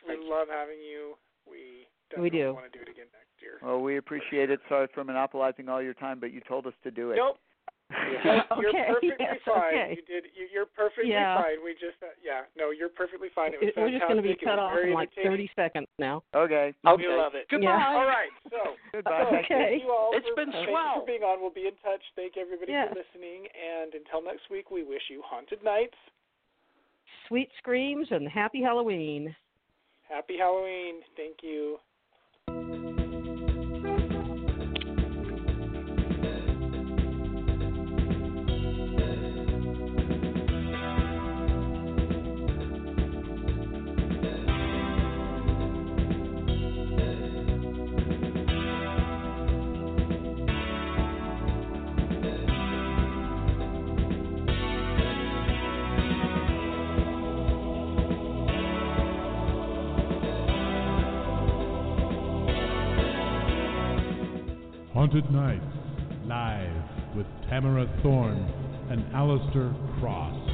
We Thank you. love having you. We We definitely do. want to do it again next year. Well, we appreciate it. Sorry for monopolizing all your time, but you told us to do it. Nope. Yeah. You're Okay, perfectly yes, fine. okay. You did. You, you're perfectly Yeah. fine. We just, uh, yeah, no, you're perfectly fine. It was It- we're just gonna be fantastic. It cut was off very in like entertaining. 30 seconds now. Okay. Okay. We love it. Goodbye. Yeah. All right. So, Goodbye. so Thank you. Okay. thank you all. It's for, been thank swell. you for being on. We'll be in touch. Thank everybody Yeah. for listening. And until next week, we wish you haunted nights, Sweet screams and happy Halloween. happy Halloween. Thank you. Haunted Nights, live with Tamara Thorne and Alistair Cross.